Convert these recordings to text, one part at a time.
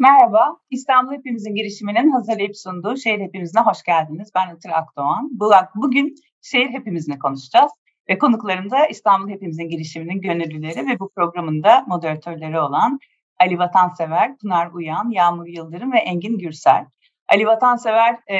Merhaba, İstanbul Hepimizin girişiminin hazırlayıp sunduğu Şehir Hepimizine hoş geldiniz. Ben Itır Akdoğan. Bugün Şehir Hepimizine konuşacağız. Ve konuklarım da İstanbul Hepimizin girişiminin gönüllüleri ve bu programın da moderatörleri olan Ali Vatansever, Pınar Uyan, Yağmur Yıldırım ve Engin Gürsel. Ali Vatansever e,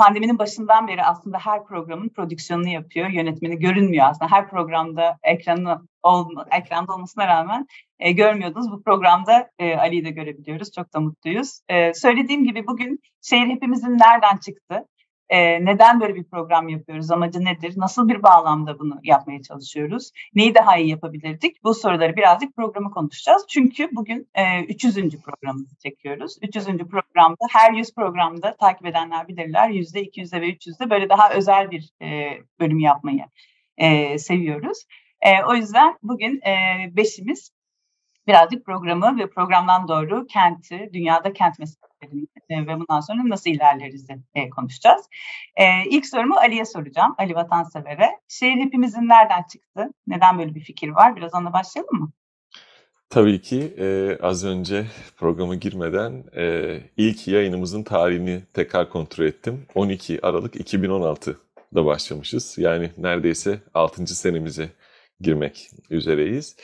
pandeminin başından beri aslında her programın prodüksiyonunu yapıyor, yönetmeni görünmüyor aslında. Her programda ekranı olma, ekranda olmasına rağmen e, görmüyordunuz. Bu programda e, Ali'yi de görebiliyoruz. Çok da mutluyuz. E, söylediğim gibi bugün şehir hepimizin nereden çıktı? E, neden böyle bir program yapıyoruz? Amacı nedir? Nasıl bir bağlamda bunu yapmaya çalışıyoruz? Neyi daha iyi yapabilirdik? Bu soruları birazcık programı konuşacağız. Çünkü bugün e, 300. programımızı çekiyoruz. 300. programda her 100 programda takip edenler bilirler. %200'de, 200'de ve 300'de böyle daha özel bir e, bölüm yapmayı e, seviyoruz. E, o yüzden bugün e, beşimiz birazcık programı ve programdan doğru kenti, dünyada kent meselelerini ve bundan sonra nasıl ilerleriz e, konuşacağız. E, ilk sorumu Ali'ye soracağım, Ali Vatansever'e. Şehir hepimizin nereden çıktı? Neden böyle bir fikir var? Biraz ona başlayalım mı? Tabii ki e, az önce programa girmeden e, ilk yayınımızın tarihini tekrar kontrol ettim. 12 Aralık 2016'da başlamışız. Yani neredeyse 6. senemize girmek üzereyiz.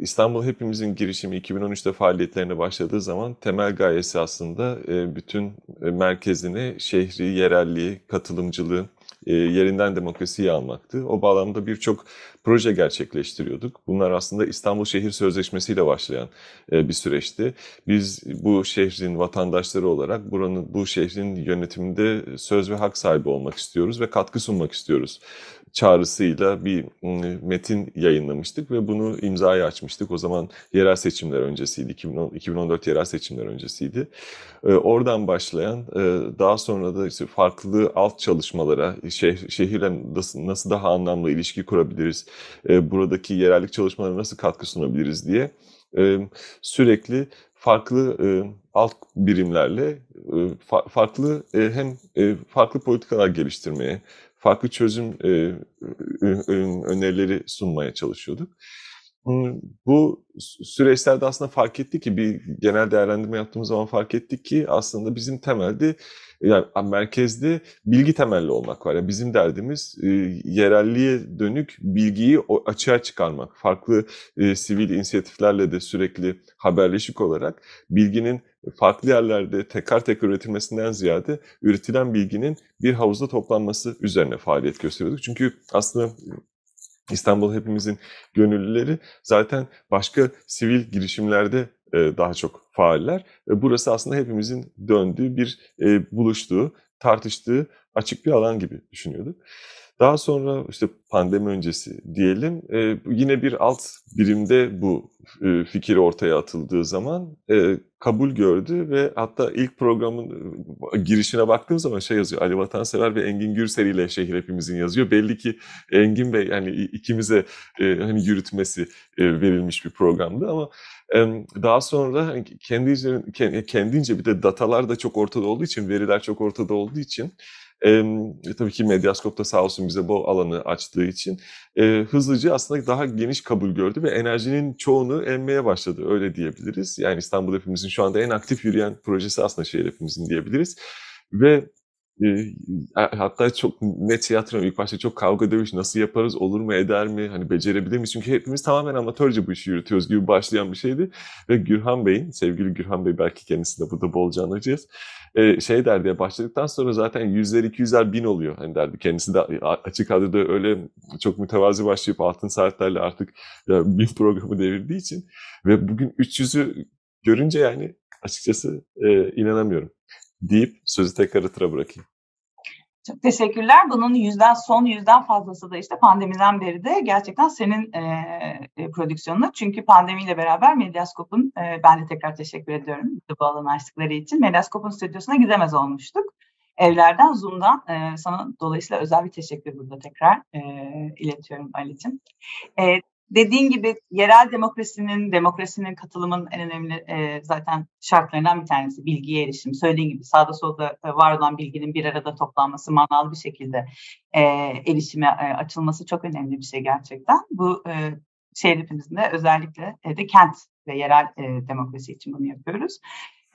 İstanbul Hepimizin girişimi 2013'te faaliyetlerine başladığı zaman temel gayesi aslında bütün merkezine şehri, yerelliği, katılımcılığı, yerinden demokrasiyi almaktı. O bağlamda birçok proje gerçekleştiriyorduk. Bunlar aslında İstanbul Şehir Sözleşmesi ile başlayan bir süreçti. Biz bu şehrin vatandaşları olarak buranın bu şehrin yönetiminde söz ve hak sahibi olmak istiyoruz ve katkı sunmak istiyoruz çağrısıyla bir metin yayınlamıştık ve bunu imzaya açmıştık. O zaman yerel seçimler öncesiydi, 2010, 2014 yerel seçimler öncesiydi. Oradan başlayan daha sonra da işte farklı alt çalışmalara, şeh, şehirle nasıl, daha anlamlı ilişki kurabiliriz, buradaki yerellik çalışmalara nasıl katkı sunabiliriz diye sürekli farklı alt birimlerle farklı hem farklı politikalar geliştirmeye, farklı çözüm e, önerileri sunmaya çalışıyorduk. Bu süreçlerde aslında fark ettik ki bir genel değerlendirme yaptığımız zaman fark ettik ki aslında bizim temelde yani merkezde bilgi temelli olmak var. Yani bizim derdimiz e, yerelliğe dönük bilgiyi açığa çıkarmak. Farklı e, sivil inisiyatiflerle de sürekli haberleşik olarak bilginin farklı yerlerde tekrar tekrar üretilmesinden ziyade üretilen bilginin bir havuzda toplanması üzerine faaliyet gösteriyorduk. Çünkü aslında İstanbul hepimizin gönüllüleri zaten başka sivil girişimlerde e, daha çok faaller. Burası aslında hepimizin döndüğü bir e, buluştuğu, tartıştığı açık bir alan gibi düşünüyorduk. Daha sonra işte pandemi öncesi diyelim e, yine bir alt birimde bu e, fikir ortaya atıldığı zaman e, kabul gördü ve hatta ilk programın e, girişine baktığım zaman şey yazıyor Ali Vatansever ve Engin Gürsel ile şehir hepimizin yazıyor. Belli ki Engin Bey yani ikimize e, hani yürütmesi e, verilmiş bir programdı ama daha sonra hani kendi kendince bir de datalar da çok ortada olduğu için veriler çok ortada olduğu için e, tabii ki Medyaskop da sağ olsun bize bu alanı açtığı için e, hızlıca aslında daha geniş kabul gördü ve enerjinin çoğunu emmeye başladı öyle diyebiliriz. Yani İstanbul Hepimizin şu anda en aktif yürüyen projesi aslında şehir hepimizin diyebiliriz. Ve hatta çok net şey hatırlıyorum. İlk başta çok kavga dövüş nasıl yaparız, olur mu, eder mi, hani becerebilir miyiz? Çünkü hepimiz tamamen amatörce bu işi yürütüyoruz gibi başlayan bir şeydi. Ve Gürhan Bey'in, sevgili Gürhan Bey belki kendisi de burada bolca anlayacağız. Şey derdi ya başladıktan sonra zaten yüzler, iki yüzler, bin oluyor. Hani derdi kendisi de açık adede öyle çok mütevazi başlayıp altın saatlerle artık ya, bin programı devirdiği için. Ve bugün 300'ü görünce yani açıkçası inanamıyorum deyip sözü tekrar Itır'a bırakayım. Çok teşekkürler. Bunun yüzden son yüzden fazlası da işte pandemiden beri de gerçekten senin e, prodüksiyonuna. Çünkü pandemiyle beraber Medyaskop'un, e, ben de tekrar teşekkür ediyorum bu alanı açtıkları için. Medyaskop'un stüdyosuna gidemez olmuştuk. Evlerden, Zoom'dan e, sana dolayısıyla özel bir teşekkür burada tekrar e, iletiyorum Ali'cim. E, dediğin gibi yerel demokrasinin, demokrasinin katılımın en önemli e, zaten şartlarından bir tanesi bilgiye erişim. Söylediğin gibi sağda solda e, var olan bilginin bir arada toplanması, manalı bir şekilde e, erişime e, açılması çok önemli bir şey gerçekten. Bu e, şehir hepimizin de özellikle e, de kent ve yerel e, demokrasi için bunu yapıyoruz.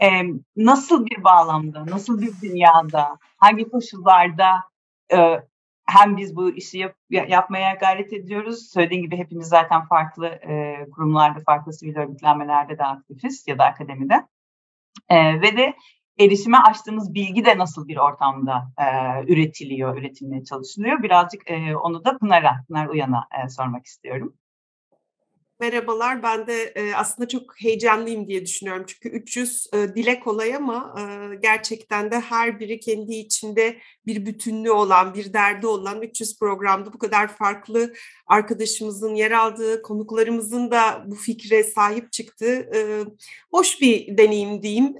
E, nasıl bir bağlamda, nasıl bir dünyada, hangi koşullarda e, hem biz bu işi yap, yapmaya gayret ediyoruz. Söylediğim gibi hepimiz zaten farklı e, kurumlarda, farklı sivil örgütlenmelerde de aktifiz ya da akademide. E, ve de erişime açtığımız bilgi de nasıl bir ortamda e, üretiliyor, üretilmeye çalışılıyor. Birazcık e, onu da Pınar'a, Pınar Uyan'a e, sormak istiyorum. Merhabalar, ben de e, aslında çok heyecanlıyım diye düşünüyorum. Çünkü 300 e, dile kolay ama e, gerçekten de her biri kendi içinde bir bütünlüğü olan, bir derdi olan 300 programda bu kadar farklı arkadaşımızın yer aldığı, konuklarımızın da bu fikre sahip çıktığı hoş bir deneyim diyeyim.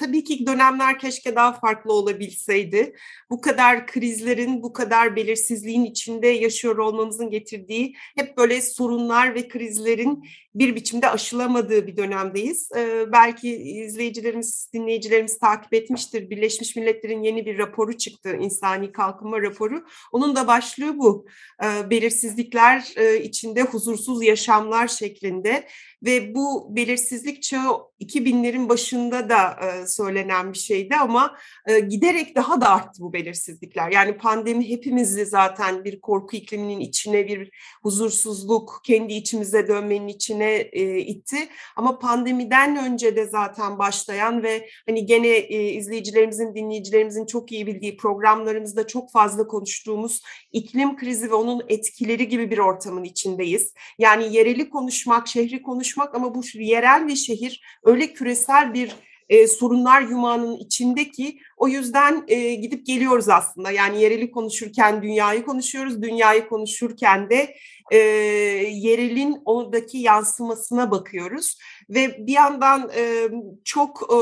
Tabii ki dönemler keşke daha farklı olabilseydi. Bu kadar krizlerin, bu kadar belirsizliğin içinde yaşıyor olmamızın getirdiği hep böyle sorunlar ve krizlerin bir biçimde aşılamadığı bir dönemdeyiz. Belki izleyicilerimiz, dinleyicilerimiz takip etmiştir. Birleşmiş Milletler'in yeni bir raporu çıktı, insani kalkınma raporu. Onun da başlığı bu. Belirsizlikler içinde huzursuz yaşamlar şeklinde ve bu belirsizlik çağı 2000'lerin başında da e, söylenen bir şeydi ama e, giderek daha da arttı bu belirsizlikler. Yani pandemi hepimizi zaten bir korku ikliminin içine, bir huzursuzluk, kendi içimize dönmenin içine e, itti. Ama pandemiden önce de zaten başlayan ve hani gene e, izleyicilerimizin, dinleyicilerimizin çok iyi bildiği programlarımızda çok fazla konuştuğumuz iklim krizi ve onun etkileri gibi bir ortamın içindeyiz. Yani yereli konuşmak, şehri konuşmak ama bu yerel ve şehir öyle küresel bir e, sorunlar yumağının içindeki o yüzden e, gidip geliyoruz aslında. Yani yereli konuşurken dünyayı konuşuyoruz, dünyayı konuşurken de e, yerelin oradaki yansımasına bakıyoruz. Ve bir yandan e, çok... E,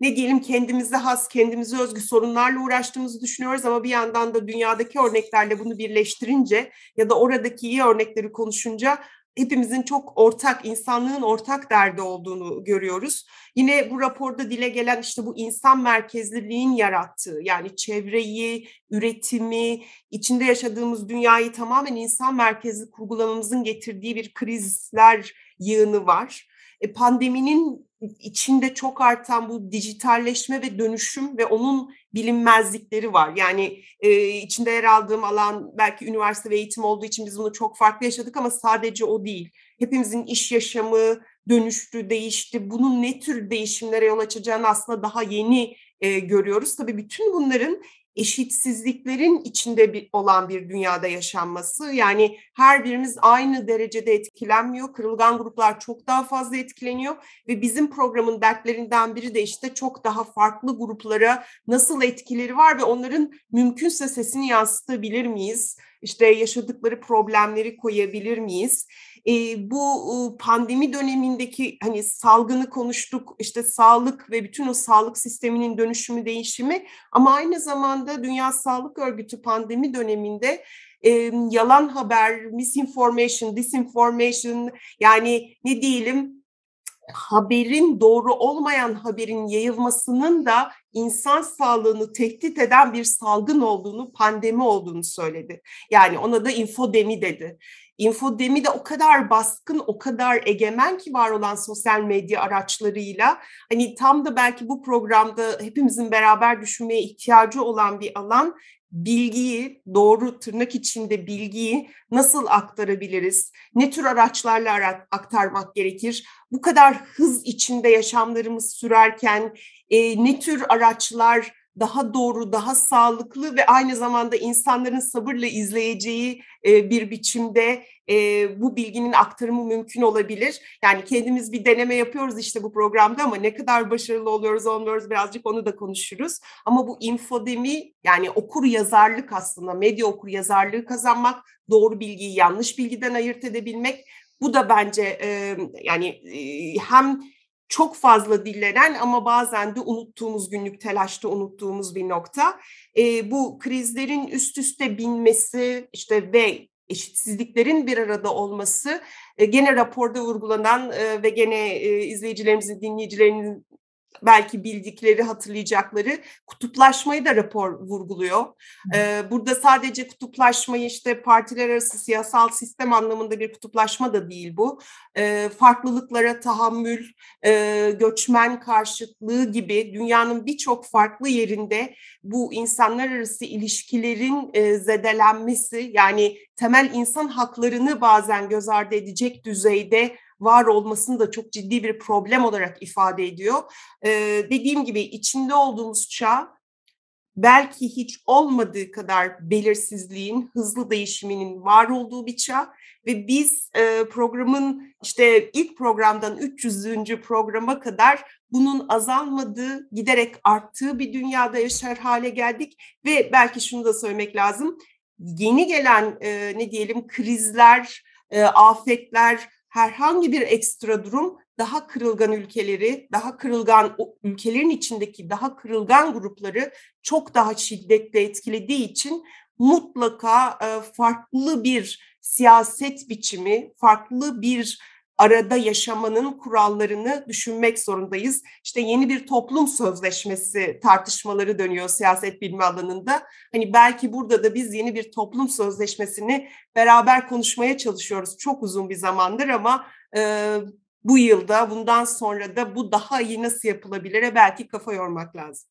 ne diyelim kendimize has, kendimize özgü sorunlarla uğraştığımızı düşünüyoruz ama bir yandan da dünyadaki örneklerle bunu birleştirince ya da oradaki iyi örnekleri konuşunca hepimizin çok ortak, insanlığın ortak derdi olduğunu görüyoruz. Yine bu raporda dile gelen işte bu insan merkezliliğin yarattığı yani çevreyi, üretimi, içinde yaşadığımız dünyayı tamamen insan merkezli kurgulamamızın getirdiği bir krizler yığını var. E, pandeminin içinde çok artan bu dijitalleşme ve dönüşüm ve onun bilinmezlikleri var. Yani e, içinde yer aldığım alan belki üniversite ve eğitim olduğu için biz bunu çok farklı yaşadık ama sadece o değil. Hepimizin iş yaşamı dönüştü, değişti. Bunun ne tür değişimlere yol açacağını aslında daha yeni e, görüyoruz. Tabii bütün bunların eşitsizliklerin içinde bir, olan bir dünyada yaşanması. Yani her birimiz aynı derecede etkilenmiyor. Kırılgan gruplar çok daha fazla etkileniyor ve bizim programın dertlerinden biri de işte çok daha farklı gruplara nasıl etkileri var ve onların mümkünse sesini yansıtabilir miyiz? İşte yaşadıkları problemleri koyabilir miyiz? E, bu pandemi dönemindeki hani salgını konuştuk işte sağlık ve bütün o sağlık sisteminin dönüşümü değişimi ama aynı zamanda Dünya Sağlık Örgütü pandemi döneminde e, yalan haber, misinformation, disinformation yani ne diyelim haberin doğru olmayan haberin yayılmasının da insan sağlığını tehdit eden bir salgın olduğunu, pandemi olduğunu söyledi. Yani ona da infodemi dedi. Infodemi de o kadar baskın, o kadar egemen ki var olan sosyal medya araçlarıyla. Hani tam da belki bu programda hepimizin beraber düşünmeye ihtiyacı olan bir alan bilgiyi, doğru tırnak içinde bilgiyi nasıl aktarabiliriz? Ne tür araçlarla aktarmak gerekir? Bu kadar hız içinde yaşamlarımız sürerken e, ne tür araçlar daha doğru, daha sağlıklı ve aynı zamanda insanların sabırla izleyeceği e, bir biçimde e, bu bilginin aktarımı mümkün olabilir. Yani kendimiz bir deneme yapıyoruz işte bu programda ama ne kadar başarılı oluyoruz olmuyoruz birazcık onu da konuşuruz. Ama bu infodemi yani okur yazarlık aslında medya okur yazarlığı kazanmak, doğru bilgiyi yanlış bilgiden ayırt edebilmek bu da bence yani hem çok fazla dillenen ama bazen de unuttuğumuz günlük telaşta unuttuğumuz bir nokta. E, bu krizlerin üst üste binmesi işte ve eşitsizliklerin bir arada olması e, gene raporda vurgulanan e, ve gene e, izleyicilerimizin, dinleyicilerimizin belki bildikleri, hatırlayacakları kutuplaşmayı da rapor vurguluyor. Ee, burada sadece kutuplaşmayı işte partiler arası siyasal sistem anlamında bir kutuplaşma da değil bu. Ee, farklılıklara tahammül, e, göçmen karşıtlığı gibi dünyanın birçok farklı yerinde bu insanlar arası ilişkilerin e, zedelenmesi yani temel insan haklarını bazen göz ardı edecek düzeyde var olmasını da çok ciddi bir problem olarak ifade ediyor. Ee, dediğim gibi içinde olduğumuz çağ belki hiç olmadığı kadar belirsizliğin, hızlı değişiminin var olduğu bir çağ ve biz e, programın işte ilk programdan 300. programa kadar bunun azalmadığı, giderek arttığı bir dünyada yaşar hale geldik ve belki şunu da söylemek lazım. Yeni gelen e, ne diyelim krizler, e, afetler, herhangi bir ekstra durum daha kırılgan ülkeleri, daha kırılgan ülkelerin içindeki daha kırılgan grupları çok daha şiddetle etkilediği için mutlaka farklı bir siyaset biçimi, farklı bir arada yaşamanın kurallarını düşünmek zorundayız. İşte yeni bir toplum sözleşmesi tartışmaları dönüyor siyaset bilimi alanında. Hani belki burada da biz yeni bir toplum sözleşmesini beraber konuşmaya çalışıyoruz çok uzun bir zamandır ama e, bu yılda bundan sonra da bu daha iyi nasıl yapılabilir belki kafa yormak lazım.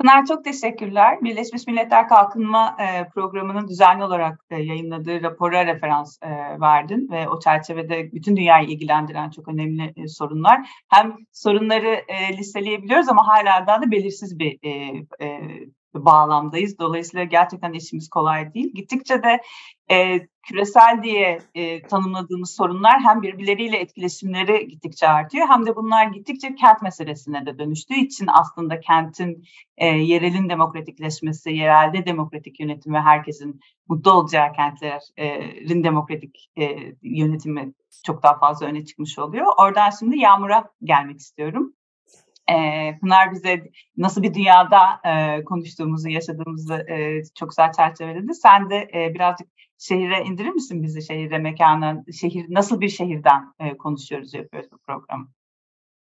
Pınar çok teşekkürler. Birleşmiş Milletler Kalkınma e, Programı'nın düzenli olarak e, yayınladığı rapora referans e, verdin ve o çerçevede bütün dünyayı ilgilendiren çok önemli e, sorunlar. Hem sorunları e, listeleyebiliyoruz ama hala da belirsiz bir e, e, bağlamdayız. Dolayısıyla gerçekten işimiz kolay değil. Gittikçe de e, küresel diye e, tanımladığımız sorunlar hem birbirleriyle etkileşimleri gittikçe artıyor hem de bunlar gittikçe kent meselesine de dönüştüğü için aslında kentin e, yerelin demokratikleşmesi, yerelde demokratik yönetim ve herkesin mutlu olacağı kentlerin demokratik e, yönetimi çok daha fazla öne çıkmış oluyor. Oradan şimdi Yağmur'a gelmek istiyorum. E, Pınar bize nasıl bir dünyada e, konuştuğumuzu, yaşadığımızı e, çok güzel çerçeveledi. Sen de e, birazcık şehire indirir misin bizi şehire, mekana, şehir nasıl bir şehirden e, konuşuyoruz, yapıyoruz bu programı?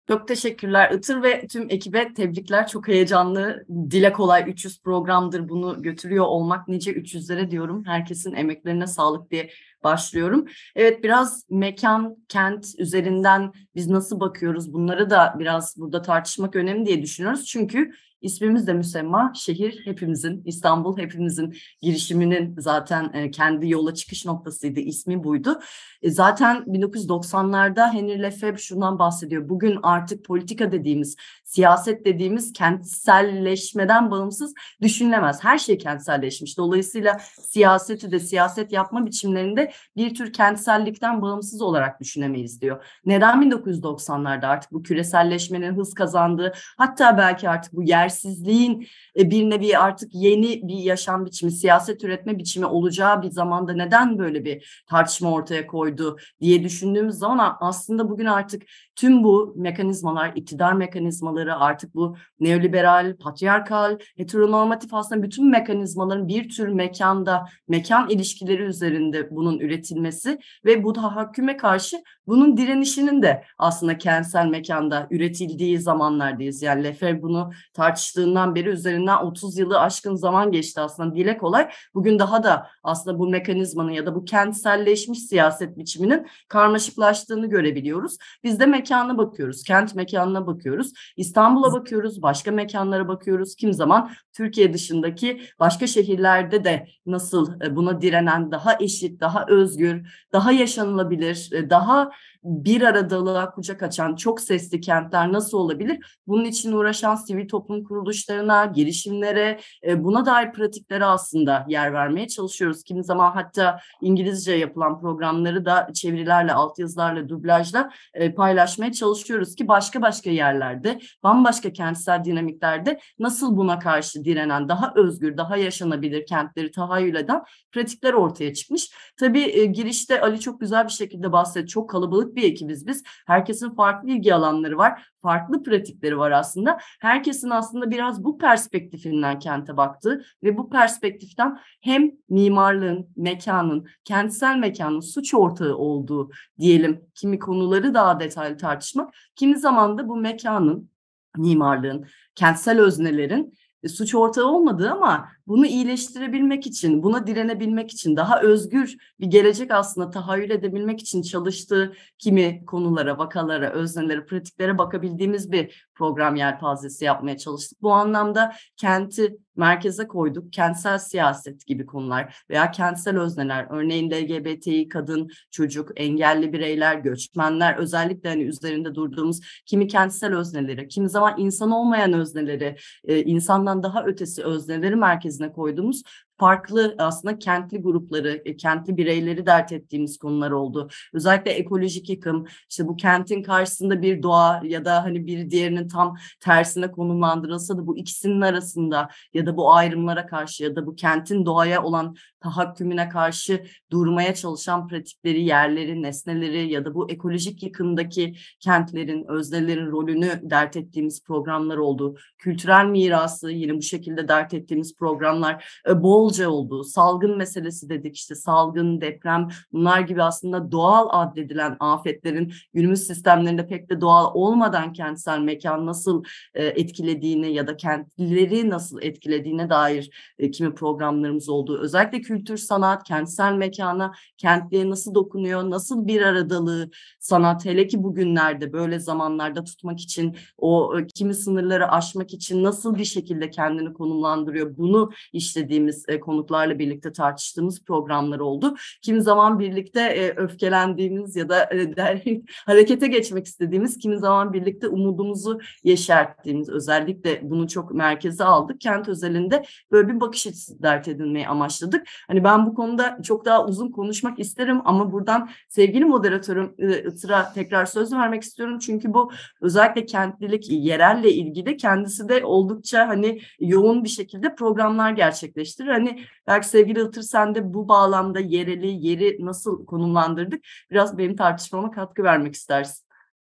Çok teşekkürler Itır ve tüm ekibe tebrikler. Çok heyecanlı. Dile kolay 300 programdır bunu götürüyor olmak nice 300'lere diyorum. Herkesin emeklerine sağlık diye başlıyorum. Evet biraz mekan, kent üzerinden biz nasıl bakıyoruz bunları da biraz burada tartışmak önemli diye düşünüyoruz. Çünkü İsmimiz de müsemma. Şehir hepimizin, İstanbul hepimizin girişiminin zaten e, kendi yola çıkış noktasıydı. İsmi buydu. E, zaten 1990'larda Henry Lefebvre şundan bahsediyor. Bugün artık politika dediğimiz, siyaset dediğimiz kentselleşmeden bağımsız düşünülemez. Her şey kentselleşmiş. Dolayısıyla siyaseti de siyaset yapma biçimlerinde bir tür kentsellikten bağımsız olarak düşünemeyiz diyor. Neden 1990'larda artık bu küreselleşmenin hız kazandığı hatta belki artık bu yer yersizliğin e, bir nevi artık yeni bir yaşam biçimi, siyaset üretme biçimi olacağı bir zamanda neden böyle bir tartışma ortaya koydu diye düşündüğümüz zaman aslında bugün artık tüm bu mekanizmalar, iktidar mekanizmaları artık bu neoliberal, patriarkal, heteronormatif aslında bütün mekanizmaların bir tür mekanda, mekan ilişkileri üzerinde bunun üretilmesi ve bu tahakküme karşı bunun direnişinin de aslında kentsel mekanda üretildiği zamanlardayız. Yani Lefebvre bunu tartıştığından beri üzerinden 30 yılı aşkın zaman geçti aslında dile kolay. Bugün daha da aslında bu mekanizmanın ya da bu kentselleşmiş siyaset biçiminin karmaşıklaştığını görebiliyoruz. Biz de mekana bakıyoruz, kent mekanına bakıyoruz, İstanbul'a bakıyoruz, başka mekanlara bakıyoruz. Kim zaman Türkiye dışındaki başka şehirlerde de nasıl e, buna direnen daha eşit, daha özgür, daha yaşanılabilir, e, daha bir aradalığa kucak açan çok sesli kentler nasıl olabilir? Bunun için uğraşan sivil toplum kuruluşlarına, girişimlere, e, buna dair pratiklere aslında yer vermeye çalışıyoruz. Kimi zaman hatta İngilizce yapılan programları da çevirilerle, altyazılarla, dublajla e, paylaşmaya çalışıyoruz ki başka başka yerlerde, bambaşka kentsel dinamiklerde nasıl buna karşı direnen, daha özgür, daha yaşanabilir kentleri tahayyül eden pratikler ortaya çıkmış. Tabii e, girişte Ali çok güzel bir şekilde bahsetti. Çok kalabalık bir ekibiz biz. Herkesin farklı ilgi alanları var. Farklı pratikleri var aslında. Herkesin aslında biraz bu perspektifinden kente baktığı ve bu perspektiften hem mimarlığın, mekanın, kentsel mekanın suç ortağı olduğu diyelim kimi konuları daha detaylı tartışmak, kimi zaman da bu mekanın mimarlığın, kentsel öznelerin e, suç ortağı olmadığı ama bunu iyileştirebilmek için, buna direnebilmek için, daha özgür bir gelecek aslında tahayyül edebilmek için çalıştığı kimi konulara, vakalara, öznelere, pratiklere bakabildiğimiz bir program yelpazesi yapmaya çalıştık. Bu anlamda kenti merkeze koyduk. Kentsel siyaset gibi konular veya kentsel özneler, örneğin LGBTİ kadın, çocuk, engelli bireyler, göçmenler, özellikle hani üzerinde durduğumuz kimi kentsel özneleri, kimi zaman insan olmayan özneleri, e, insandan daha ötesi özneleri merkezine koyduğumuz farklı aslında kentli grupları, e, kentli bireyleri dert ettiğimiz konular oldu. Özellikle ekolojik yıkım, işte bu kentin karşısında bir doğa ya da hani bir diğerinin tam tersine konumlandırılsa da bu ikisinin arasında ya da bu ayrımlara karşı ya da bu kentin doğaya olan tahakkümüne karşı durmaya çalışan pratikleri, yerleri, nesneleri ya da bu ekolojik yıkımdaki kentlerin, öznelerin rolünü dert ettiğimiz programlar oldu. Kültürel mirası yine bu şekilde dert ettiğimiz programlar e, bolca oldu. Salgın meselesi dedik işte salgın, deprem bunlar gibi aslında doğal addedilen afetlerin günümüz sistemlerinde pek de doğal olmadan kentsel mekan nasıl e, etkilediğini ya da kentlileri nasıl etkilediğine dair e, kimi programlarımız oldu. Özellikle kültür, sanat, kentsel mekana, kentliğe nasıl dokunuyor, nasıl bir aradalığı sanat hele ki bugünlerde böyle zamanlarda tutmak için o e, kimi sınırları aşmak için nasıl bir şekilde kendini konumlandırıyor bunu işlediğimiz e, konuklarla birlikte tartıştığımız programlar oldu. Kimi zaman birlikte e, öfkelendiğimiz ya da e, harekete geçmek istediğimiz, kimi zaman birlikte umudumuzu yeşerttiğimiz özellikle bunu çok merkeze aldık. Kent özelinde böyle bir bakış açısı dert edinmeyi amaçladık. Hani ben bu konuda çok daha uzun konuşmak isterim ama buradan sevgili moderatörüm Itır'a tekrar söz vermek istiyorum. Çünkü bu özellikle kentlilik, yerelle ilgili kendisi de oldukça hani yoğun bir şekilde programlar gerçekleştirir. Hani belki sevgili Itır sen de bu bağlamda yereli, yeri nasıl konumlandırdık? Biraz benim tartışmama katkı vermek istersin.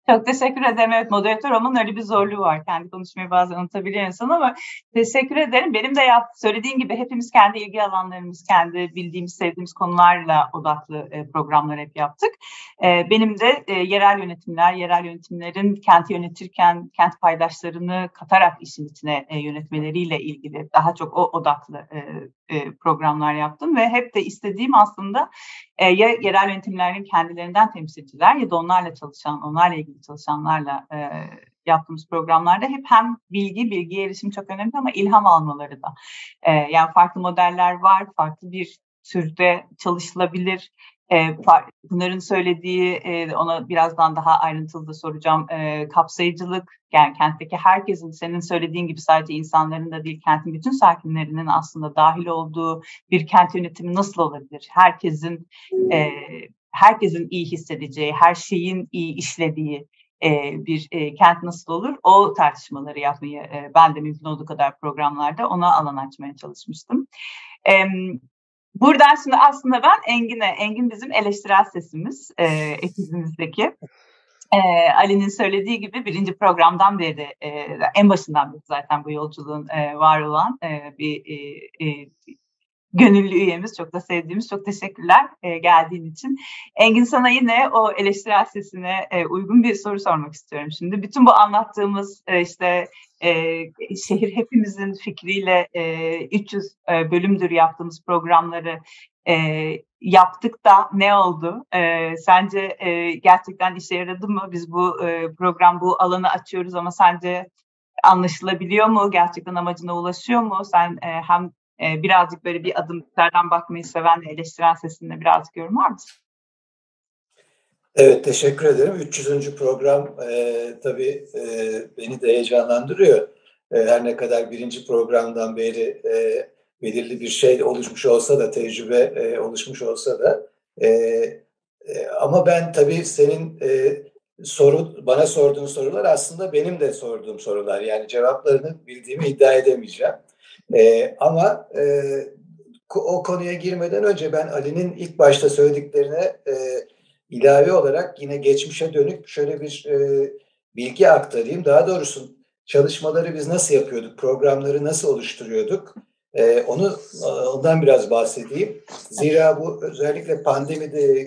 Çok teşekkür ederim. Evet moderatör olmanın öyle bir zorluğu var. Kendi konuşmayı bazen unutabiliyor insan ama teşekkür ederim. Benim de yap, söylediğim gibi hepimiz kendi ilgi alanlarımız, kendi bildiğimiz, sevdiğimiz konularla odaklı e, programlar hep yaptık. E, benim de e, yerel yönetimler, yerel yönetimlerin kenti yönetirken kent paydaşlarını katarak işin içine yönetmeleriyle ilgili daha çok o odaklı programlar yaptım ve hep de istediğim aslında ya yerel yönetimlerin kendilerinden temsilciler ya da onlarla çalışan, onlarla ilgili çalışanlarla e, yaptığımız programlarda hep hem bilgi, bilgi erişim çok önemli ama ilham almaları da. E, yani farklı modeller var, farklı bir türde çalışılabilir e, Pınar'ın söylediği, e, ona birazdan daha ayrıntılı da soracağım, e, kapsayıcılık, yani kentteki herkesin senin söylediğin gibi sadece insanların da değil, kentin bütün sakinlerinin aslında dahil olduğu bir kent yönetimi nasıl olabilir? Herkesin e, herkesin iyi hissedeceği, her şeyin iyi işlediği e, bir e, kent nasıl olur? O tartışmaları yapmayı e, ben de mümkün olduğu kadar programlarda ona alan açmaya çalışmıştım. Buradan şimdi aslında ben Engin'e, Engin bizim eleştirel sesimiz e, ekibimizdeki. E, Ali'nin söylediği gibi birinci programdan beri, e, en başından beri zaten bu yolculuğun e, var olan e, bir e, e, gönüllü üyemiz. Çok da sevdiğimiz. Çok teşekkürler e, geldiğin için. Engin sana yine o eleştirel sesine e, uygun bir soru sormak istiyorum şimdi. Bütün bu anlattığımız e, işte e, şehir hepimizin fikriyle e, 300 e, bölümdür yaptığımız programları e, yaptık da ne oldu? E, sence e, gerçekten işe yaradı mı? Biz bu e, program bu alanı açıyoruz ama sence anlaşılabiliyor mu? Gerçekten amacına ulaşıyor mu? Sen e, hem e, birazcık böyle bir adım dışarıdan bakmayı seven ve eleştiren sesinde birazcık yorumlar mısın? Evet, teşekkür ederim. 300. program e, tabii e, beni de heyecanlandırıyor. E, her ne kadar birinci programdan beri e, belirli bir şey oluşmuş olsa da, tecrübe e, oluşmuş olsa da. E, e, ama ben tabii senin e, soru bana sorduğun sorular aslında benim de sorduğum sorular. Yani cevaplarını bildiğimi iddia edemeyeceğim. E, ama e, o konuya girmeden önce ben Ali'nin ilk başta söylediklerine e, ilave olarak yine geçmişe dönük şöyle bir e, bilgi aktarayım. Daha doğrusu çalışmaları biz nasıl yapıyorduk, programları nasıl oluşturuyorduk? E, onu ondan biraz bahsedeyim. Zira bu özellikle pandemide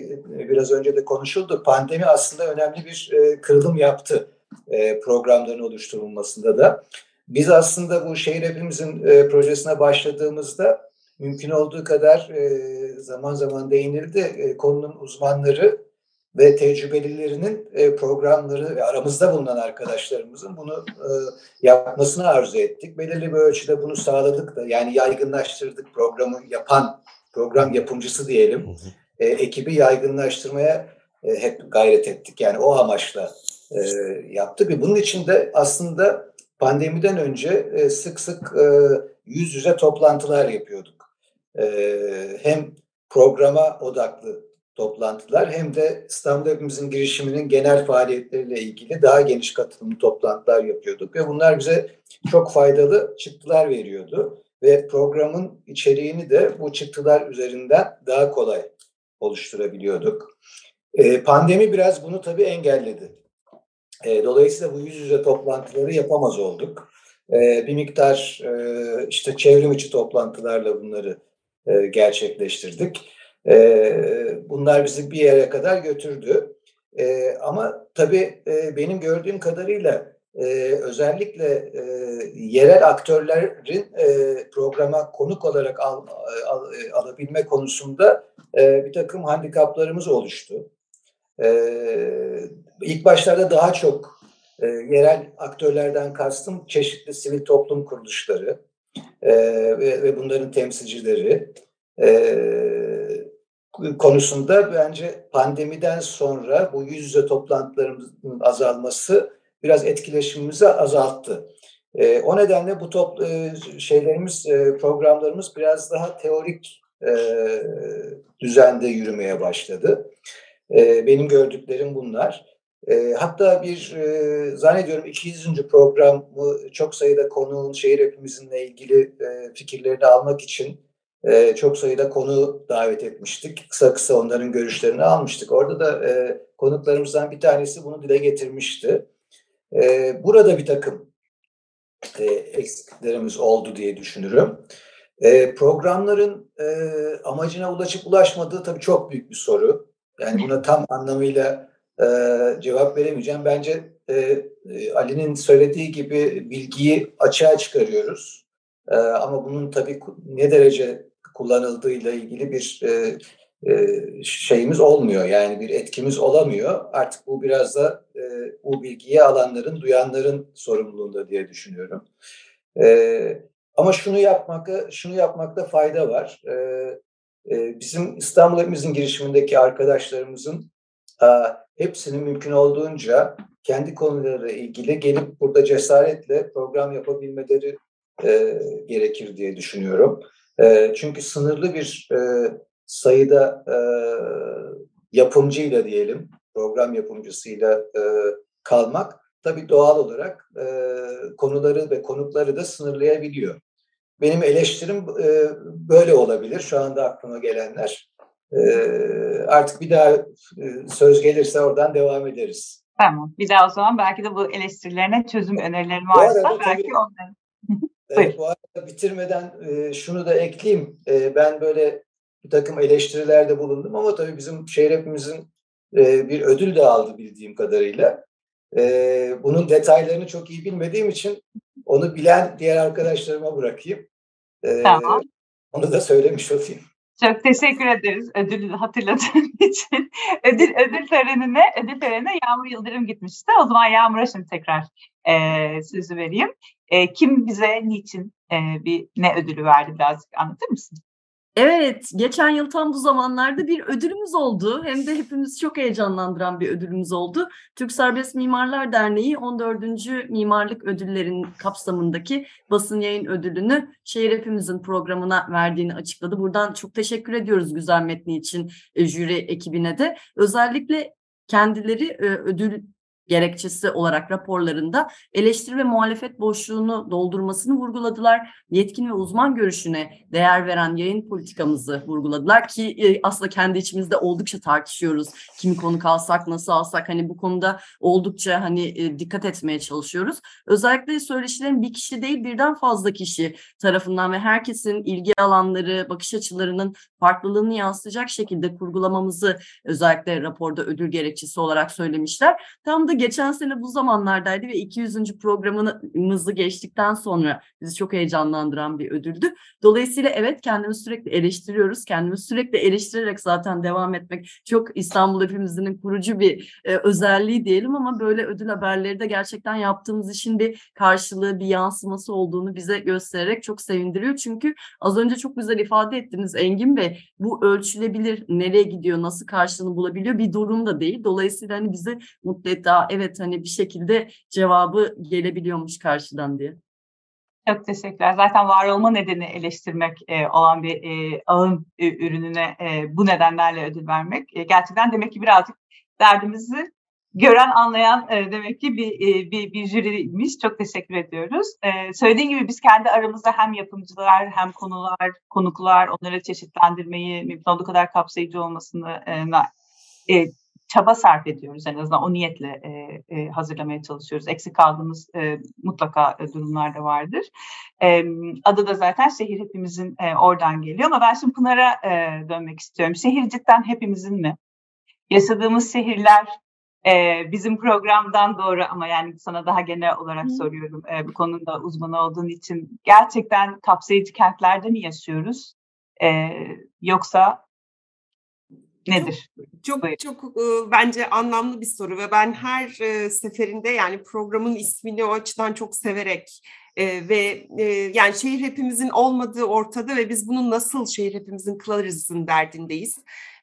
biraz önce de konuşuldu. Pandemi aslında önemli bir e, kırılım yaptı e, programların oluşturulmasında da. Biz aslında bu şehir hepimizin e, projesine başladığımızda mümkün olduğu kadar e, zaman zaman değinildi. E, konunun uzmanları ve tecrübelilerinin e, programları ve aramızda bulunan arkadaşlarımızın bunu e, yapmasını arzu ettik. Belirli bir ölçüde bunu sağladık da yani yaygınlaştırdık programı yapan program yapımcısı diyelim. E, ekibi yaygınlaştırmaya e, hep gayret ettik. Yani o amaçla e, yaptık ve bunun için de aslında pandemiden önce e, sık sık e, yüz yüze toplantılar yapıyorduk. E, hem programa odaklı toplantılar hem de İstanbul Hepimizin girişiminin genel faaliyetleriyle ilgili daha geniş katılımlı toplantılar yapıyorduk ve bunlar bize çok faydalı çıktılar veriyordu ve programın içeriğini de bu çıktılar üzerinden daha kolay oluşturabiliyorduk. Pandemi biraz bunu tabii engelledi. E, dolayısıyla bu yüz yüze toplantıları yapamaz olduk. E, bir miktar e, işte çevrim içi toplantılarla bunları e, gerçekleştirdik. E, bunlar bizi bir yere kadar götürdü. E, ama tabii e, benim gördüğüm kadarıyla e, özellikle e, yerel aktörlerin e, programa konuk olarak al, al, alabilme konusunda e, bir takım handikaplarımız oluştu. E, ilk başlarda daha çok e, yerel aktörlerden kastım çeşitli sivil toplum kuruluşları e, ve, ve bunların temsilcileri. E, konusunda bence pandemiden sonra bu yüz yüze toplantılarımızın azalması biraz etkileşimimizi azalttı. E, o nedenle bu top, e, şeylerimiz, e, programlarımız biraz daha teorik e, düzende yürümeye başladı. E, benim gördüklerim bunlar. E, hatta bir e, zannediyorum 200. programı çok sayıda konuğun şehir hepimizinle ilgili e, fikirlerini almak için e, çok sayıda konu davet etmiştik. Kısa kısa onların görüşlerini almıştık. Orada da e, konuklarımızdan bir tanesi bunu dile getirmişti. E, burada bir takım e, eksiklerimiz oldu diye düşünürüm. E, programların e, amacına ulaşıp ulaşmadığı tabii çok büyük bir soru. Yani buna tam anlamıyla e, cevap veremeyeceğim. Bence e, e, Ali'nin söylediği gibi bilgiyi açığa çıkarıyoruz. E, ama bunun tabii ne derece kullanıldığıyla ilgili bir e, e, şeyimiz olmuyor. Yani bir etkimiz olamıyor. Artık bu biraz da e, bu bilgiyi alanların, duyanların sorumluluğunda diye düşünüyorum. E, ama şunu yapmakta, şunu yapmakta fayda var. E, e, bizim İstanbul Hepimizin girişimindeki arkadaşlarımızın e, hepsinin mümkün olduğunca kendi konularıyla ilgili gelip burada cesaretle program yapabilmeleri e, gerekir diye düşünüyorum. E, çünkü sınırlı bir e, sayıda e, yapımcıyla diyelim, program yapımcısıyla e, kalmak tabii doğal olarak konuları ve konukları da sınırlayabiliyor. Benim eleştirim böyle olabilir şu anda aklıma gelenler. E, artık bir daha e, söz gelirse oradan devam ederiz. Tamam. Bir daha o zaman belki de bu eleştirilerine çözüm önerilerim varsa arada, belki tabii, onları. evet, bu arada bitirmeden e, şunu da ekleyeyim. E, ben böyle bir takım eleştirilerde bulundum ama tabii bizim şehir hepimizin e, bir ödül de aldı bildiğim kadarıyla. Bunun detaylarını çok iyi bilmediğim için onu bilen diğer arkadaşlarıma bırakayım. Tamam. Onu da söylemiş olayım. Çok teşekkür ederiz ödülü hatırladığın için. Ödül, ödül törenine, ödül törenine Yağmur Yıldırım gitmişti. O zaman Yağmur'a şimdi tekrar e, sözü vereyim. E, kim bize niçin e, bir ne ödülü verdi birazcık anlatır mısın? Evet, geçen yıl tam bu zamanlarda bir ödülümüz oldu. Hem de hepimizi çok heyecanlandıran bir ödülümüz oldu. Türk Serbest Mimarlar Derneği 14. Mimarlık Ödüllerin kapsamındaki basın yayın ödülünü Şehir Hepimizin programına verdiğini açıkladı. Buradan çok teşekkür ediyoruz güzel metni için e, jüri ekibine de. Özellikle kendileri e, ödül gerekçesi olarak raporlarında eleştiri ve muhalefet boşluğunu doldurmasını vurguladılar. Yetkin ve uzman görüşüne değer veren yayın politikamızı vurguladılar ki e, aslında kendi içimizde oldukça tartışıyoruz. Kimi konuk alsak, nasıl alsak hani bu konuda oldukça hani e, dikkat etmeye çalışıyoruz. Özellikle söyleşilerin bir kişi değil birden fazla kişi tarafından ve herkesin ilgi alanları, bakış açılarının farklılığını yansıtacak şekilde kurgulamamızı özellikle raporda ödül gerekçesi olarak söylemişler. Tam da da geçen sene bu zamanlardaydı ve 200. programımızı geçtikten sonra bizi çok heyecanlandıran bir ödüldü. Dolayısıyla evet kendimizi sürekli eleştiriyoruz. Kendimizi sürekli eleştirerek zaten devam etmek çok İstanbul hepimizin kurucu bir e, özelliği diyelim ama böyle ödül haberleri de gerçekten yaptığımız işin bir karşılığı, bir yansıması olduğunu bize göstererek çok sevindiriyor. Çünkü az önce çok güzel ifade ettiniz Engin Bey. Bu ölçülebilir, nereye gidiyor, nasıl karşılığını bulabiliyor bir durum da değil. Dolayısıyla hani bize mutlu etti. Evet hani bir şekilde cevabı gelebiliyormuş karşıdan diye. Çok teşekkürler. Zaten var olma nedeni eleştirmek e, olan bir e, ağın e, ürününe e, bu nedenlerle ödül vermek. E, gerçekten demek ki birazcık derdimizi gören anlayan e, demek ki bir, e, bir, bir jüriymiş. Çok teşekkür ediyoruz. E, söylediğim gibi biz kendi aramızda hem yapımcılar hem konular, konuklar onları çeşitlendirmeyi mümkün olduğu kadar kapsayıcı olmasını e, e, çaba sarf ediyoruz. En azından o niyetle e, e, hazırlamaya çalışıyoruz. Eksik kaldığımız e, mutlaka e, durumlar da vardır. E, adı da zaten şehir hepimizin e, oradan geliyor ama ben şimdi Pınar'a e, dönmek istiyorum. Şehir cidden hepimizin mi? Yaşadığımız şehirler e, bizim programdan doğru ama yani sana daha genel olarak Hı. soruyorum. E, bu konuda uzmanı olduğun için gerçekten kapsayıcı kentlerde mi yaşıyoruz? E, yoksa nedir? Çok çok, çok bence anlamlı bir soru ve ben her seferinde yani programın ismini o açıdan çok severek ve yani şehir hepimizin olmadığı ortada ve biz bunu nasıl şehir hepimizin kılarızın derdindeyiz.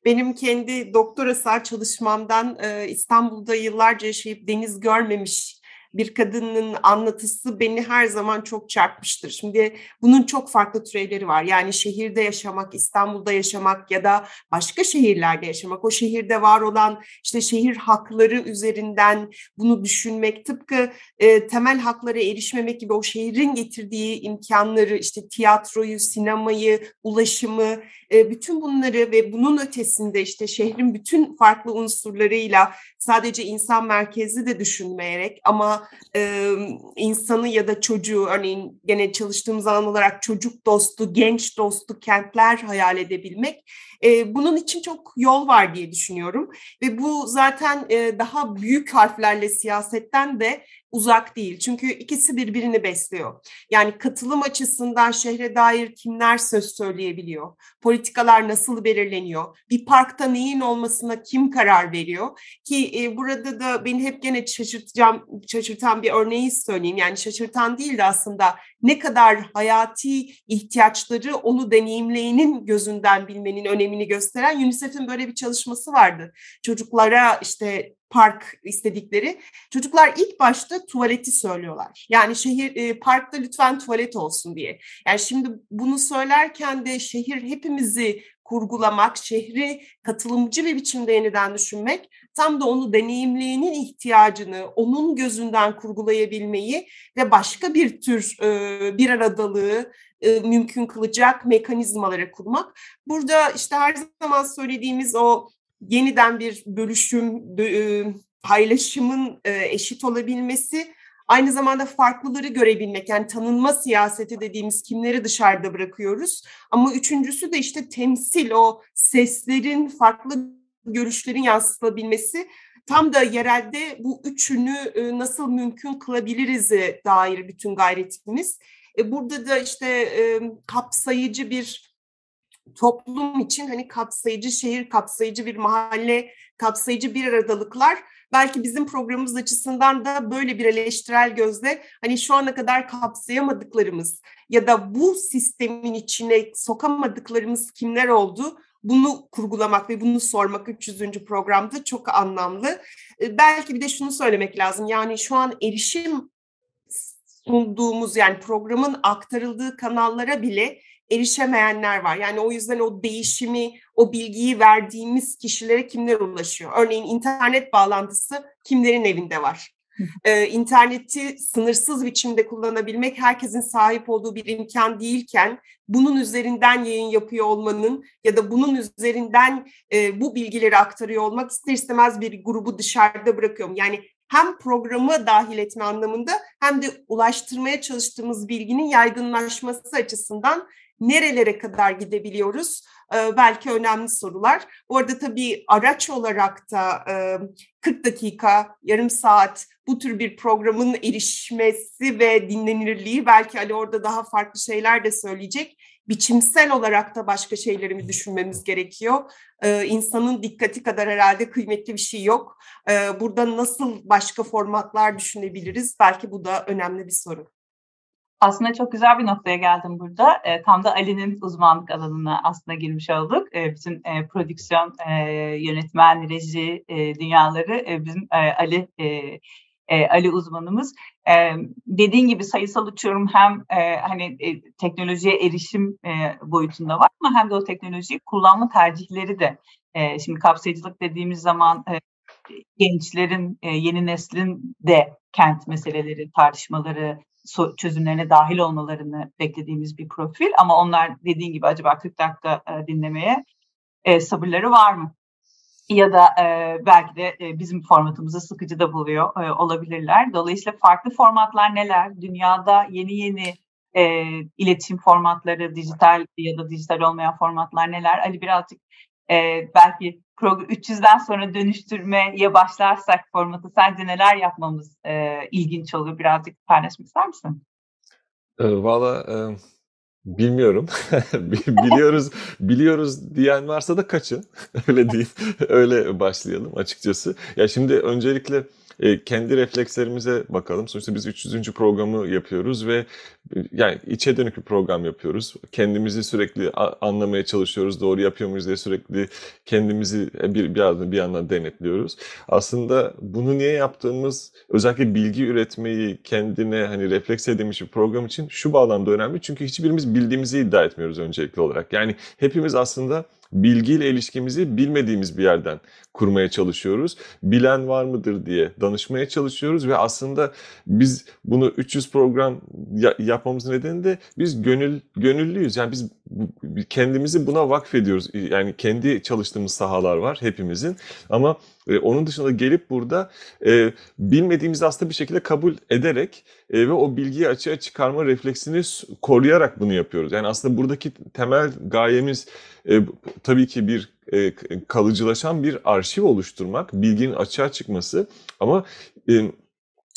Benim kendi doktora sağ çalışmamdan İstanbul'da yıllarca yaşayıp deniz görmemiş bir kadının anlatısı beni her zaman çok çarpmıştır. Şimdi bunun çok farklı türevleri var. Yani şehirde yaşamak, İstanbul'da yaşamak ya da başka şehirlerde yaşamak, o şehirde var olan işte şehir hakları üzerinden bunu düşünmek, tıpkı e, temel haklara erişmemek gibi o şehrin getirdiği imkanları, işte tiyatroyu, sinemayı, ulaşımı, e, bütün bunları ve bunun ötesinde işte şehrin bütün farklı unsurlarıyla sadece insan merkezli de düşünmeyerek ama e, insanı ya da çocuğu örneğin gene çalıştığımız alan olarak çocuk dostu, genç dostu kentler hayal edebilmek e, bunun için çok yol var diye düşünüyorum ve bu zaten e, daha büyük harflerle siyasetten de uzak değil. Çünkü ikisi birbirini besliyor. Yani katılım açısından şehre dair kimler söz söyleyebiliyor? Politikalar nasıl belirleniyor? Bir parkta neyin olmasına kim karar veriyor? Ki e, burada da beni hep gene şaşırtacağım, şaşırtan bir örneği söyleyeyim. Yani şaşırtan değil de aslında ne kadar hayati ihtiyaçları onu deneyimleyenin gözünden bilmenin önemini gösteren UNICEF'in böyle bir çalışması vardı. Çocuklara işte park istedikleri. Çocuklar ilk başta tuvaleti söylüyorlar. Yani şehir e, parkta lütfen tuvalet olsun diye. Yani şimdi bunu söylerken de şehir hepimizi kurgulamak, şehri katılımcı bir biçimde yeniden düşünmek, tam da onu deneyimleyenin ihtiyacını onun gözünden kurgulayabilmeyi ve başka bir tür e, bir aradalığı e, mümkün kılacak mekanizmaları kurmak. Burada işte her zaman söylediğimiz o yeniden bir bölüşüm, paylaşımın eşit olabilmesi, aynı zamanda farklıları görebilmek, yani tanınma siyaseti dediğimiz kimleri dışarıda bırakıyoruz. Ama üçüncüsü de işte temsil, o seslerin, farklı görüşlerin yansıtılabilmesi. Tam da yerelde bu üçünü nasıl mümkün kılabiliriz dair bütün gayretimiz. E, burada da işte kapsayıcı bir toplum için hani kapsayıcı şehir, kapsayıcı bir mahalle, kapsayıcı bir aradalıklar belki bizim programımız açısından da böyle bir eleştirel gözle hani şu ana kadar kapsayamadıklarımız ya da bu sistemin içine sokamadıklarımız kimler oldu? Bunu kurgulamak ve bunu sormak 300. programda çok anlamlı. Belki bir de şunu söylemek lazım. Yani şu an erişim sunduğumuz yani programın aktarıldığı kanallara bile erişemeyenler var. Yani o yüzden o değişimi, o bilgiyi verdiğimiz kişilere kimler ulaşıyor? Örneğin internet bağlantısı kimlerin evinde var? ee, interneti sınırsız biçimde kullanabilmek herkesin sahip olduğu bir imkan değilken bunun üzerinden yayın yapıyor olmanın ya da bunun üzerinden e, bu bilgileri aktarıyor olmak ister istemez bir grubu dışarıda bırakıyorum. Yani hem programı dahil etme anlamında hem de ulaştırmaya çalıştığımız bilginin yaygınlaşması açısından nerelere kadar gidebiliyoruz? belki önemli sorular. Bu arada tabii araç olarak da e, 40 dakika, yarım saat bu tür bir programın erişmesi ve dinlenirliği belki Ali orada daha farklı şeyler de söyleyecek. Biçimsel olarak da başka şeyleri mi düşünmemiz gerekiyor? Ee, insanın dikkati kadar herhalde kıymetli bir şey yok. Ee, burada nasıl başka formatlar düşünebiliriz? Belki bu da önemli bir soru. Aslında çok güzel bir noktaya geldim burada. E, tam da Ali'nin uzmanlık alanına aslında girmiş olduk. E, bütün e, prodüksiyon, e, yönetmen, reji e, dünyaları e, bizim e, Ali e, e, Ali uzmanımız. E, dediğin gibi sayısal uçurum hem e, hani e, teknolojiye erişim e, boyutunda var ama hem de o teknolojiyi kullanma tercihleri de. E, şimdi kapsayıcılık dediğimiz zaman e, gençlerin, e, yeni neslin de kent meseleleri, tartışmaları, çözümlerine dahil olmalarını beklediğimiz bir profil. Ama onlar dediğin gibi acaba 40 dakika e, dinlemeye e, sabırları var mı? Ya da e, belki de bizim formatımızı sıkıcı da buluyor olabilirler. Dolayısıyla farklı formatlar neler? Dünyada yeni yeni e, iletişim formatları, dijital ya da dijital olmayan formatlar neler? Ali birazcık e, belki 300'den sonra dönüştürmeye başlarsak formatı sence neler yapmamız e, ilginç olur? Birazcık paylaşmak ister misin? E, Valla e, bilmiyorum. biliyoruz biliyoruz diyen varsa da kaçın. öyle değil. öyle başlayalım açıkçası. Ya şimdi öncelikle e, kendi reflekslerimize bakalım. Sonuçta biz 300. programı yapıyoruz ve e, yani içe dönük bir program yapıyoruz. Kendimizi sürekli anlamaya çalışıyoruz. Doğru yapıyor muyuz diye sürekli kendimizi e, bir, bir, yandan, bir yandan denetliyoruz. Aslında bunu niye yaptığımız özellikle bilgi üretmeyi kendine hani refleks edilmiş bir program için şu bağlamda önemli. Çünkü hiçbirimiz bildiğimizi iddia etmiyoruz öncelikli olarak. Yani hepimiz aslında bilgiyle ilişkimizi bilmediğimiz bir yerden kurmaya çalışıyoruz. Bilen var mıdır diye danışmaya çalışıyoruz ve aslında biz bunu 300 program yapmamızın nedeni de biz gönül gönüllüyüz. Yani biz kendimizi buna vakfediyoruz. Yani kendi çalıştığımız sahalar var hepimizin ama e, onun dışında gelip burada e, bilmediğimizi aslında bir şekilde kabul ederek e, ve o bilgiyi açığa çıkarma refleksini koruyarak bunu yapıyoruz. Yani aslında buradaki temel gayemiz e, tabii ki bir e, kalıcılaşan bir arşiv oluşturmak, bilginin açığa çıkması ama e,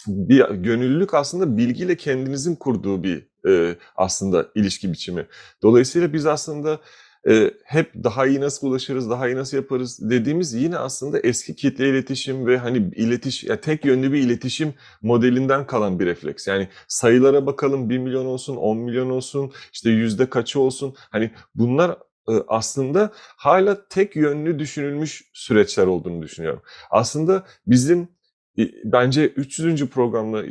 bir gönüllülük aslında bilgiyle kendinizin kurduğu bir e, aslında ilişki biçimi. Dolayısıyla biz aslında e, hep daha iyi nasıl ulaşırız, daha iyi nasıl yaparız dediğimiz yine aslında eski kitle iletişim ve hani iletiş, ya tek yönlü bir iletişim modelinden kalan bir refleks. Yani sayılara bakalım 1 milyon olsun, 10 milyon olsun, işte yüzde kaçı olsun. Hani bunlar aslında hala tek yönlü düşünülmüş süreçler olduğunu düşünüyorum. Aslında bizim bence 300. programla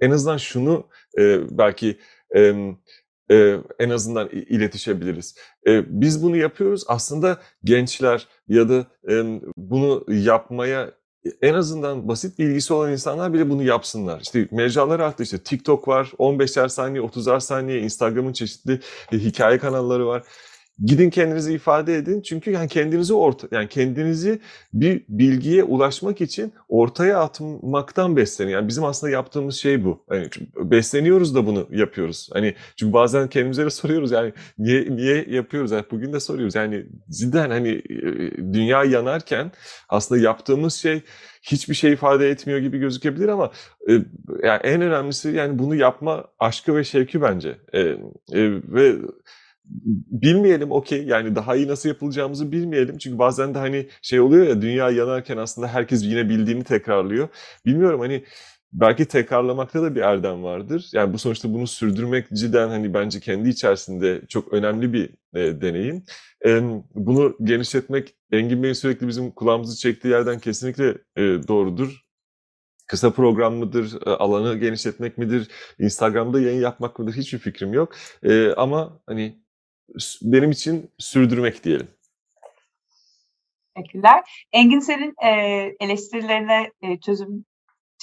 en azından şunu belki en azından iletişebiliriz. Biz bunu yapıyoruz. Aslında gençler ya da bunu yapmaya en azından basit bilgisi olan insanlar bile bunu yapsınlar. İşte mecralar arttı işte TikTok var 15'er saniye 30'ar saniye Instagram'ın çeşitli hikaye kanalları var. Gidin kendinizi ifade edin. Çünkü yani kendinizi orta yani kendinizi bir bilgiye ulaşmak için ortaya atmaktan beslenin. Yani bizim aslında yaptığımız şey bu. Yani besleniyoruz da bunu yapıyoruz. Hani çünkü bazen kendimize de soruyoruz yani niye niye yapıyoruz? Yani bugün de soruyoruz. Yani cidden hani e, dünya yanarken aslında yaptığımız şey hiçbir şey ifade etmiyor gibi gözükebilir ama e, yani en önemlisi yani bunu yapma aşkı ve şevki bence. E, ve bilmeyelim okey yani daha iyi nasıl yapılacağımızı bilmeyelim. Çünkü bazen de hani şey oluyor ya dünya yanarken aslında herkes yine bildiğini tekrarlıyor. Bilmiyorum hani belki tekrarlamakta da bir erdem vardır. Yani bu sonuçta bunu sürdürmek cidden hani bence kendi içerisinde çok önemli bir e, deneyim. E, bunu genişletmek Engin Bey'in sürekli bizim kulağımızı çektiği yerden kesinlikle e, doğrudur. Kısa program mıdır, e, alanı genişletmek midir, Instagram'da yayın yapmak mıdır hiçbir fikrim yok. E, ama hani benim için sürdürmek diyelim. Teşekkürler. Engin senin e, eleştirilerine e, çözüm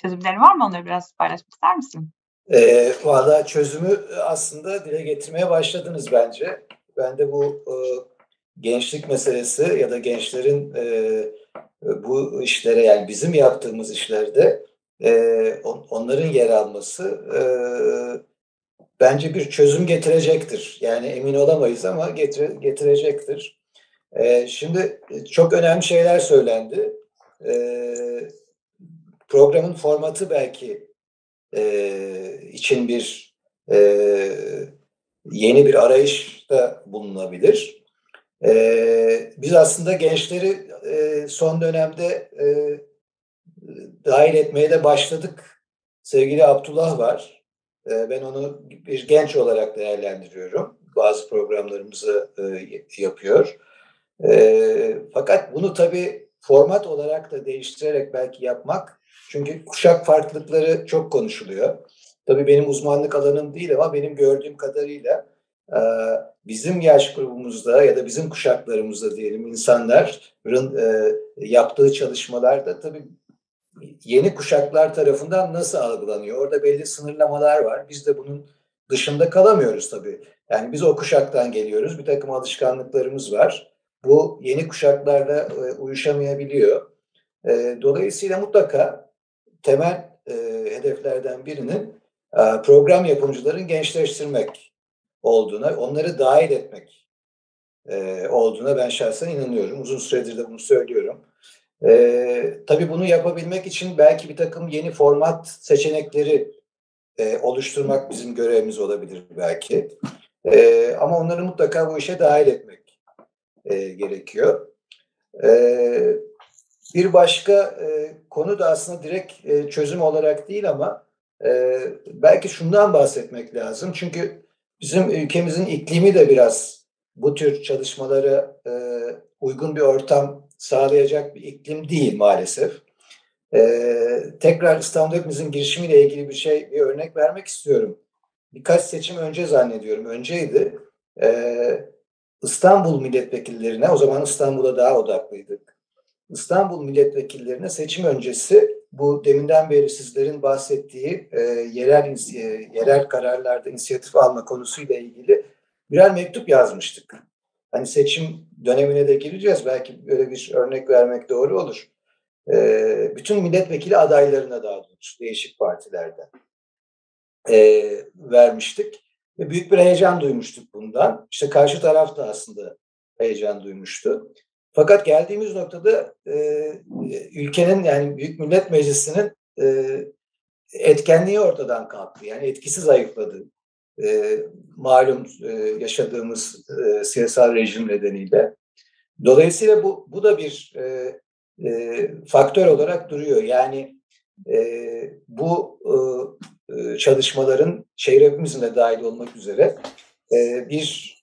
çözümlerin var mı? Onları biraz paylaşmak ister misin? E, Valla çözümü aslında dile getirmeye başladınız bence. Ben de bu e, gençlik meselesi ya da gençlerin e, bu işlere yani bizim yaptığımız işlerde e, on, onların yer alması e, bence bir çözüm getirecektir. Yani emin olamayız ama getire, getirecektir. E, şimdi çok önemli şeyler söylendi. E, programın formatı belki e, için bir e, yeni bir arayışta bulunabilir. E, biz aslında gençleri e, son dönemde e, dahil etmeye de başladık. Sevgili Abdullah var. E, ben onu bir genç olarak değerlendiriyorum. Bazı programlarımızı e, yapıyor. E, fakat bunu tabii format olarak da değiştirerek belki yapmak. Çünkü kuşak farklılıkları çok konuşuluyor. Tabii benim uzmanlık alanım değil ama benim gördüğüm kadarıyla e, bizim yaş grubumuzda ya da bizim kuşaklarımızda diyelim insanların e, yaptığı çalışmalarda tabii yeni kuşaklar tarafından nasıl algılanıyor? Orada belli sınırlamalar var. Biz de bunun dışında kalamıyoruz tabii. Yani biz o kuşaktan geliyoruz. Bir takım alışkanlıklarımız var. Bu yeni kuşaklarla e, uyuşamayabiliyor. E, dolayısıyla mutlaka temel e, hedeflerden birinin program yapımcıların gençleştirmek olduğuna, onları dahil etmek olduğuna ben şahsen inanıyorum. Uzun süredir de bunu söylüyorum. E, tabii bunu yapabilmek için belki bir takım yeni format seçenekleri e, oluşturmak bizim görevimiz olabilir belki. E, ama onları mutlaka bu işe dahil etmek e, gerekiyor. E, bir başka e, konu da aslında direkt e, çözüm olarak değil ama e, belki şundan bahsetmek lazım. Çünkü bizim ülkemizin iklimi de biraz bu tür çalışmalara e, uygun bir ortam sağlayacak bir iklim değil maalesef. Ee, tekrar İstanbul Hepimizin girişimiyle ilgili bir şey, bir örnek vermek istiyorum. Birkaç seçim önce zannediyorum, önceydi. Ee, İstanbul milletvekillerine, o zaman İstanbul'a daha odaklıydık. İstanbul milletvekillerine seçim öncesi bu deminden beri sizlerin bahsettiği e, yerel e, yerel kararlarda inisiyatif alma konusuyla ilgili birer mektup yazmıştık. Hani seçim dönemine de gireceğiz. Belki böyle bir örnek vermek doğru olur. E, bütün milletvekili adaylarına daha doğrusu değişik partilerden e, vermiştik. Ve büyük bir heyecan duymuştuk bundan. İşte karşı taraf da aslında heyecan duymuştu. Fakat geldiğimiz noktada e, ülkenin yani Büyük Millet Meclisi'nin e, etkenliği ortadan kalktı. Yani etkisi zayıfladı. E, malum e, yaşadığımız e, siyasal rejim nedeniyle. Dolayısıyla bu, bu da bir e, e, faktör olarak duruyor. Yani e, bu e, çalışmaların şehir de dahil olmak üzere e, bir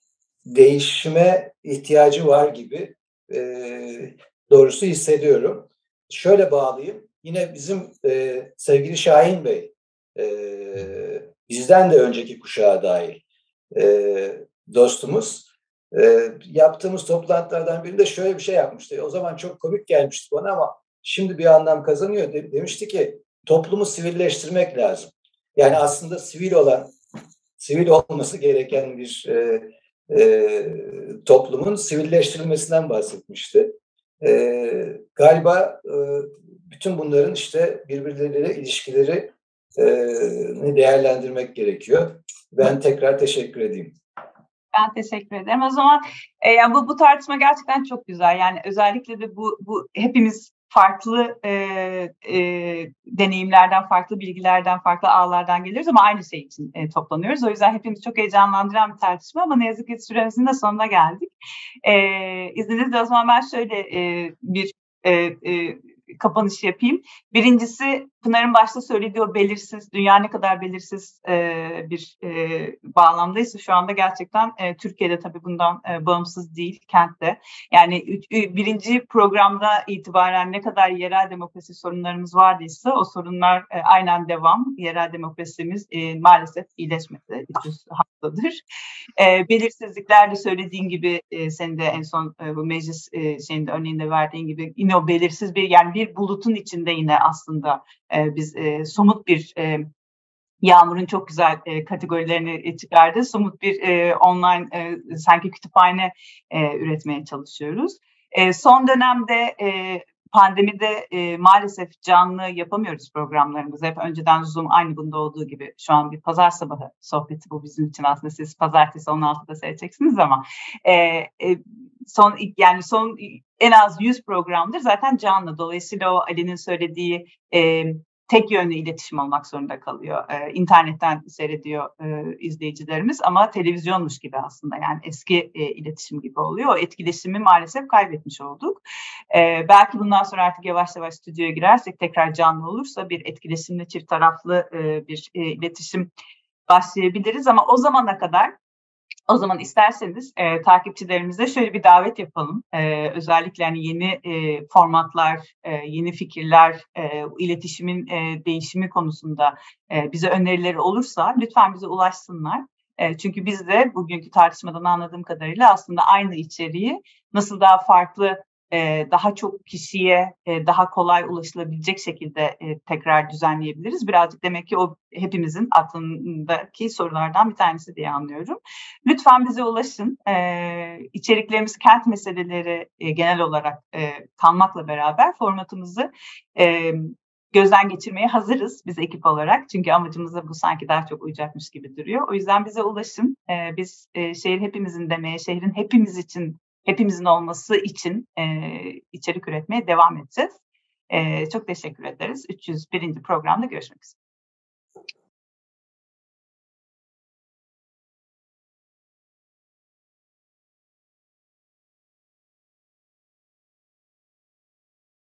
değişime ihtiyacı var gibi e, doğrusu hissediyorum. Şöyle bağlayayım. Yine bizim e, sevgili Şahin Bey e, bizden de önceki kuşağa dahil e, dostumuz e, yaptığımız toplantılardan birinde şöyle bir şey yapmıştı. O zaman çok komik gelmişti bana ama şimdi bir anlam kazanıyor. De, demişti ki toplumu sivilleştirmek lazım. Yani aslında sivil olan, sivil olması gereken bir e, e, toplumun sivilleştirilmesinden bahsetmişti. E, galiba e, bütün bunların işte birbirleriyle ilişkileri değerlendirmek gerekiyor. Ben tekrar teşekkür edeyim. Ben teşekkür ederim. O zaman e, yani bu, bu tartışma gerçekten çok güzel. Yani özellikle de bu, bu hepimiz farklı e, e, deneyimlerden, farklı bilgilerden, farklı ağlardan geliyoruz ama aynı şey için e, toplanıyoruz. O yüzden hepimiz çok heyecanlandıran bir tartışma ama ne yazık ki süremizin de sonuna geldik. E, izninizle o zaman ben şöyle e, bir e, e, kapanış yapayım. Birincisi Pınar'ın başta söylediği o belirsiz, dünya ne kadar belirsiz e, bir e, bağlamdaysa şu anda gerçekten e, Türkiye'de tabii bundan e, bağımsız değil, kentte. Yani birinci programda itibaren ne kadar yerel demokrasi sorunlarımız vardıysa o sorunlar e, aynen devam. Yerel demokrasimiz e, maalesef iyileşmedi, hastadır. E, belirsizlikler de söylediğin gibi e, senin de en son e, bu meclis e, şeyinde örneğinde verdiğin gibi yine o belirsiz bir yani bir bulutun içinde yine aslında e, biz e, somut bir e, Yağmur'un çok güzel e, kategorilerini çıkardı. Somut bir e, online e, sanki kütüphane e, üretmeye çalışıyoruz. E, son dönemde e, pandemide e, maalesef canlı yapamıyoruz programlarımızı. Hep önceden Zoom aynı bunda olduğu gibi. Şu an bir pazar sabahı sohbeti bu bizim için aslında. Siz pazartesi 16'da seyredeceksiniz ama e, e, son yani son en az 100 programdır zaten canlı. Dolayısıyla o Ali'nin söylediği e, tek yönlü iletişim olmak zorunda kalıyor. E, internetten seyrediyor e, izleyicilerimiz ama televizyonmuş gibi aslında yani eski e, iletişim gibi oluyor. O etkileşimi maalesef kaybetmiş olduk. E, belki bundan sonra artık yavaş yavaş stüdyoya girersek tekrar canlı olursa bir etkileşimli çift taraflı e, bir e, iletişim başlayabiliriz ama o zamana kadar o zaman isterseniz e, takipçilerimize şöyle bir davet yapalım. E, özellikle hani yeni e, formatlar, e, yeni fikirler, e, iletişimin e, değişimi konusunda e, bize önerileri olursa lütfen bize ulaşsınlar. E, çünkü biz de bugünkü tartışmadan anladığım kadarıyla aslında aynı içeriği nasıl daha farklı daha çok kişiye daha kolay ulaşılabilecek şekilde tekrar düzenleyebiliriz. Birazcık demek ki o hepimizin aklındaki sorulardan bir tanesi diye anlıyorum. Lütfen bize ulaşın. İçeriklerimiz kent meseleleri genel olarak kalmakla beraber formatımızı gözden geçirmeye hazırız biz ekip olarak. Çünkü amacımıza bu sanki daha çok uyacakmış gibi duruyor. O yüzden bize ulaşın. Biz şehir hepimizin demeye, şehrin hepimiz için hepimizin olması için e, içerik üretmeye devam edeceğiz. E, çok teşekkür ederiz. 301. programda görüşmek üzere.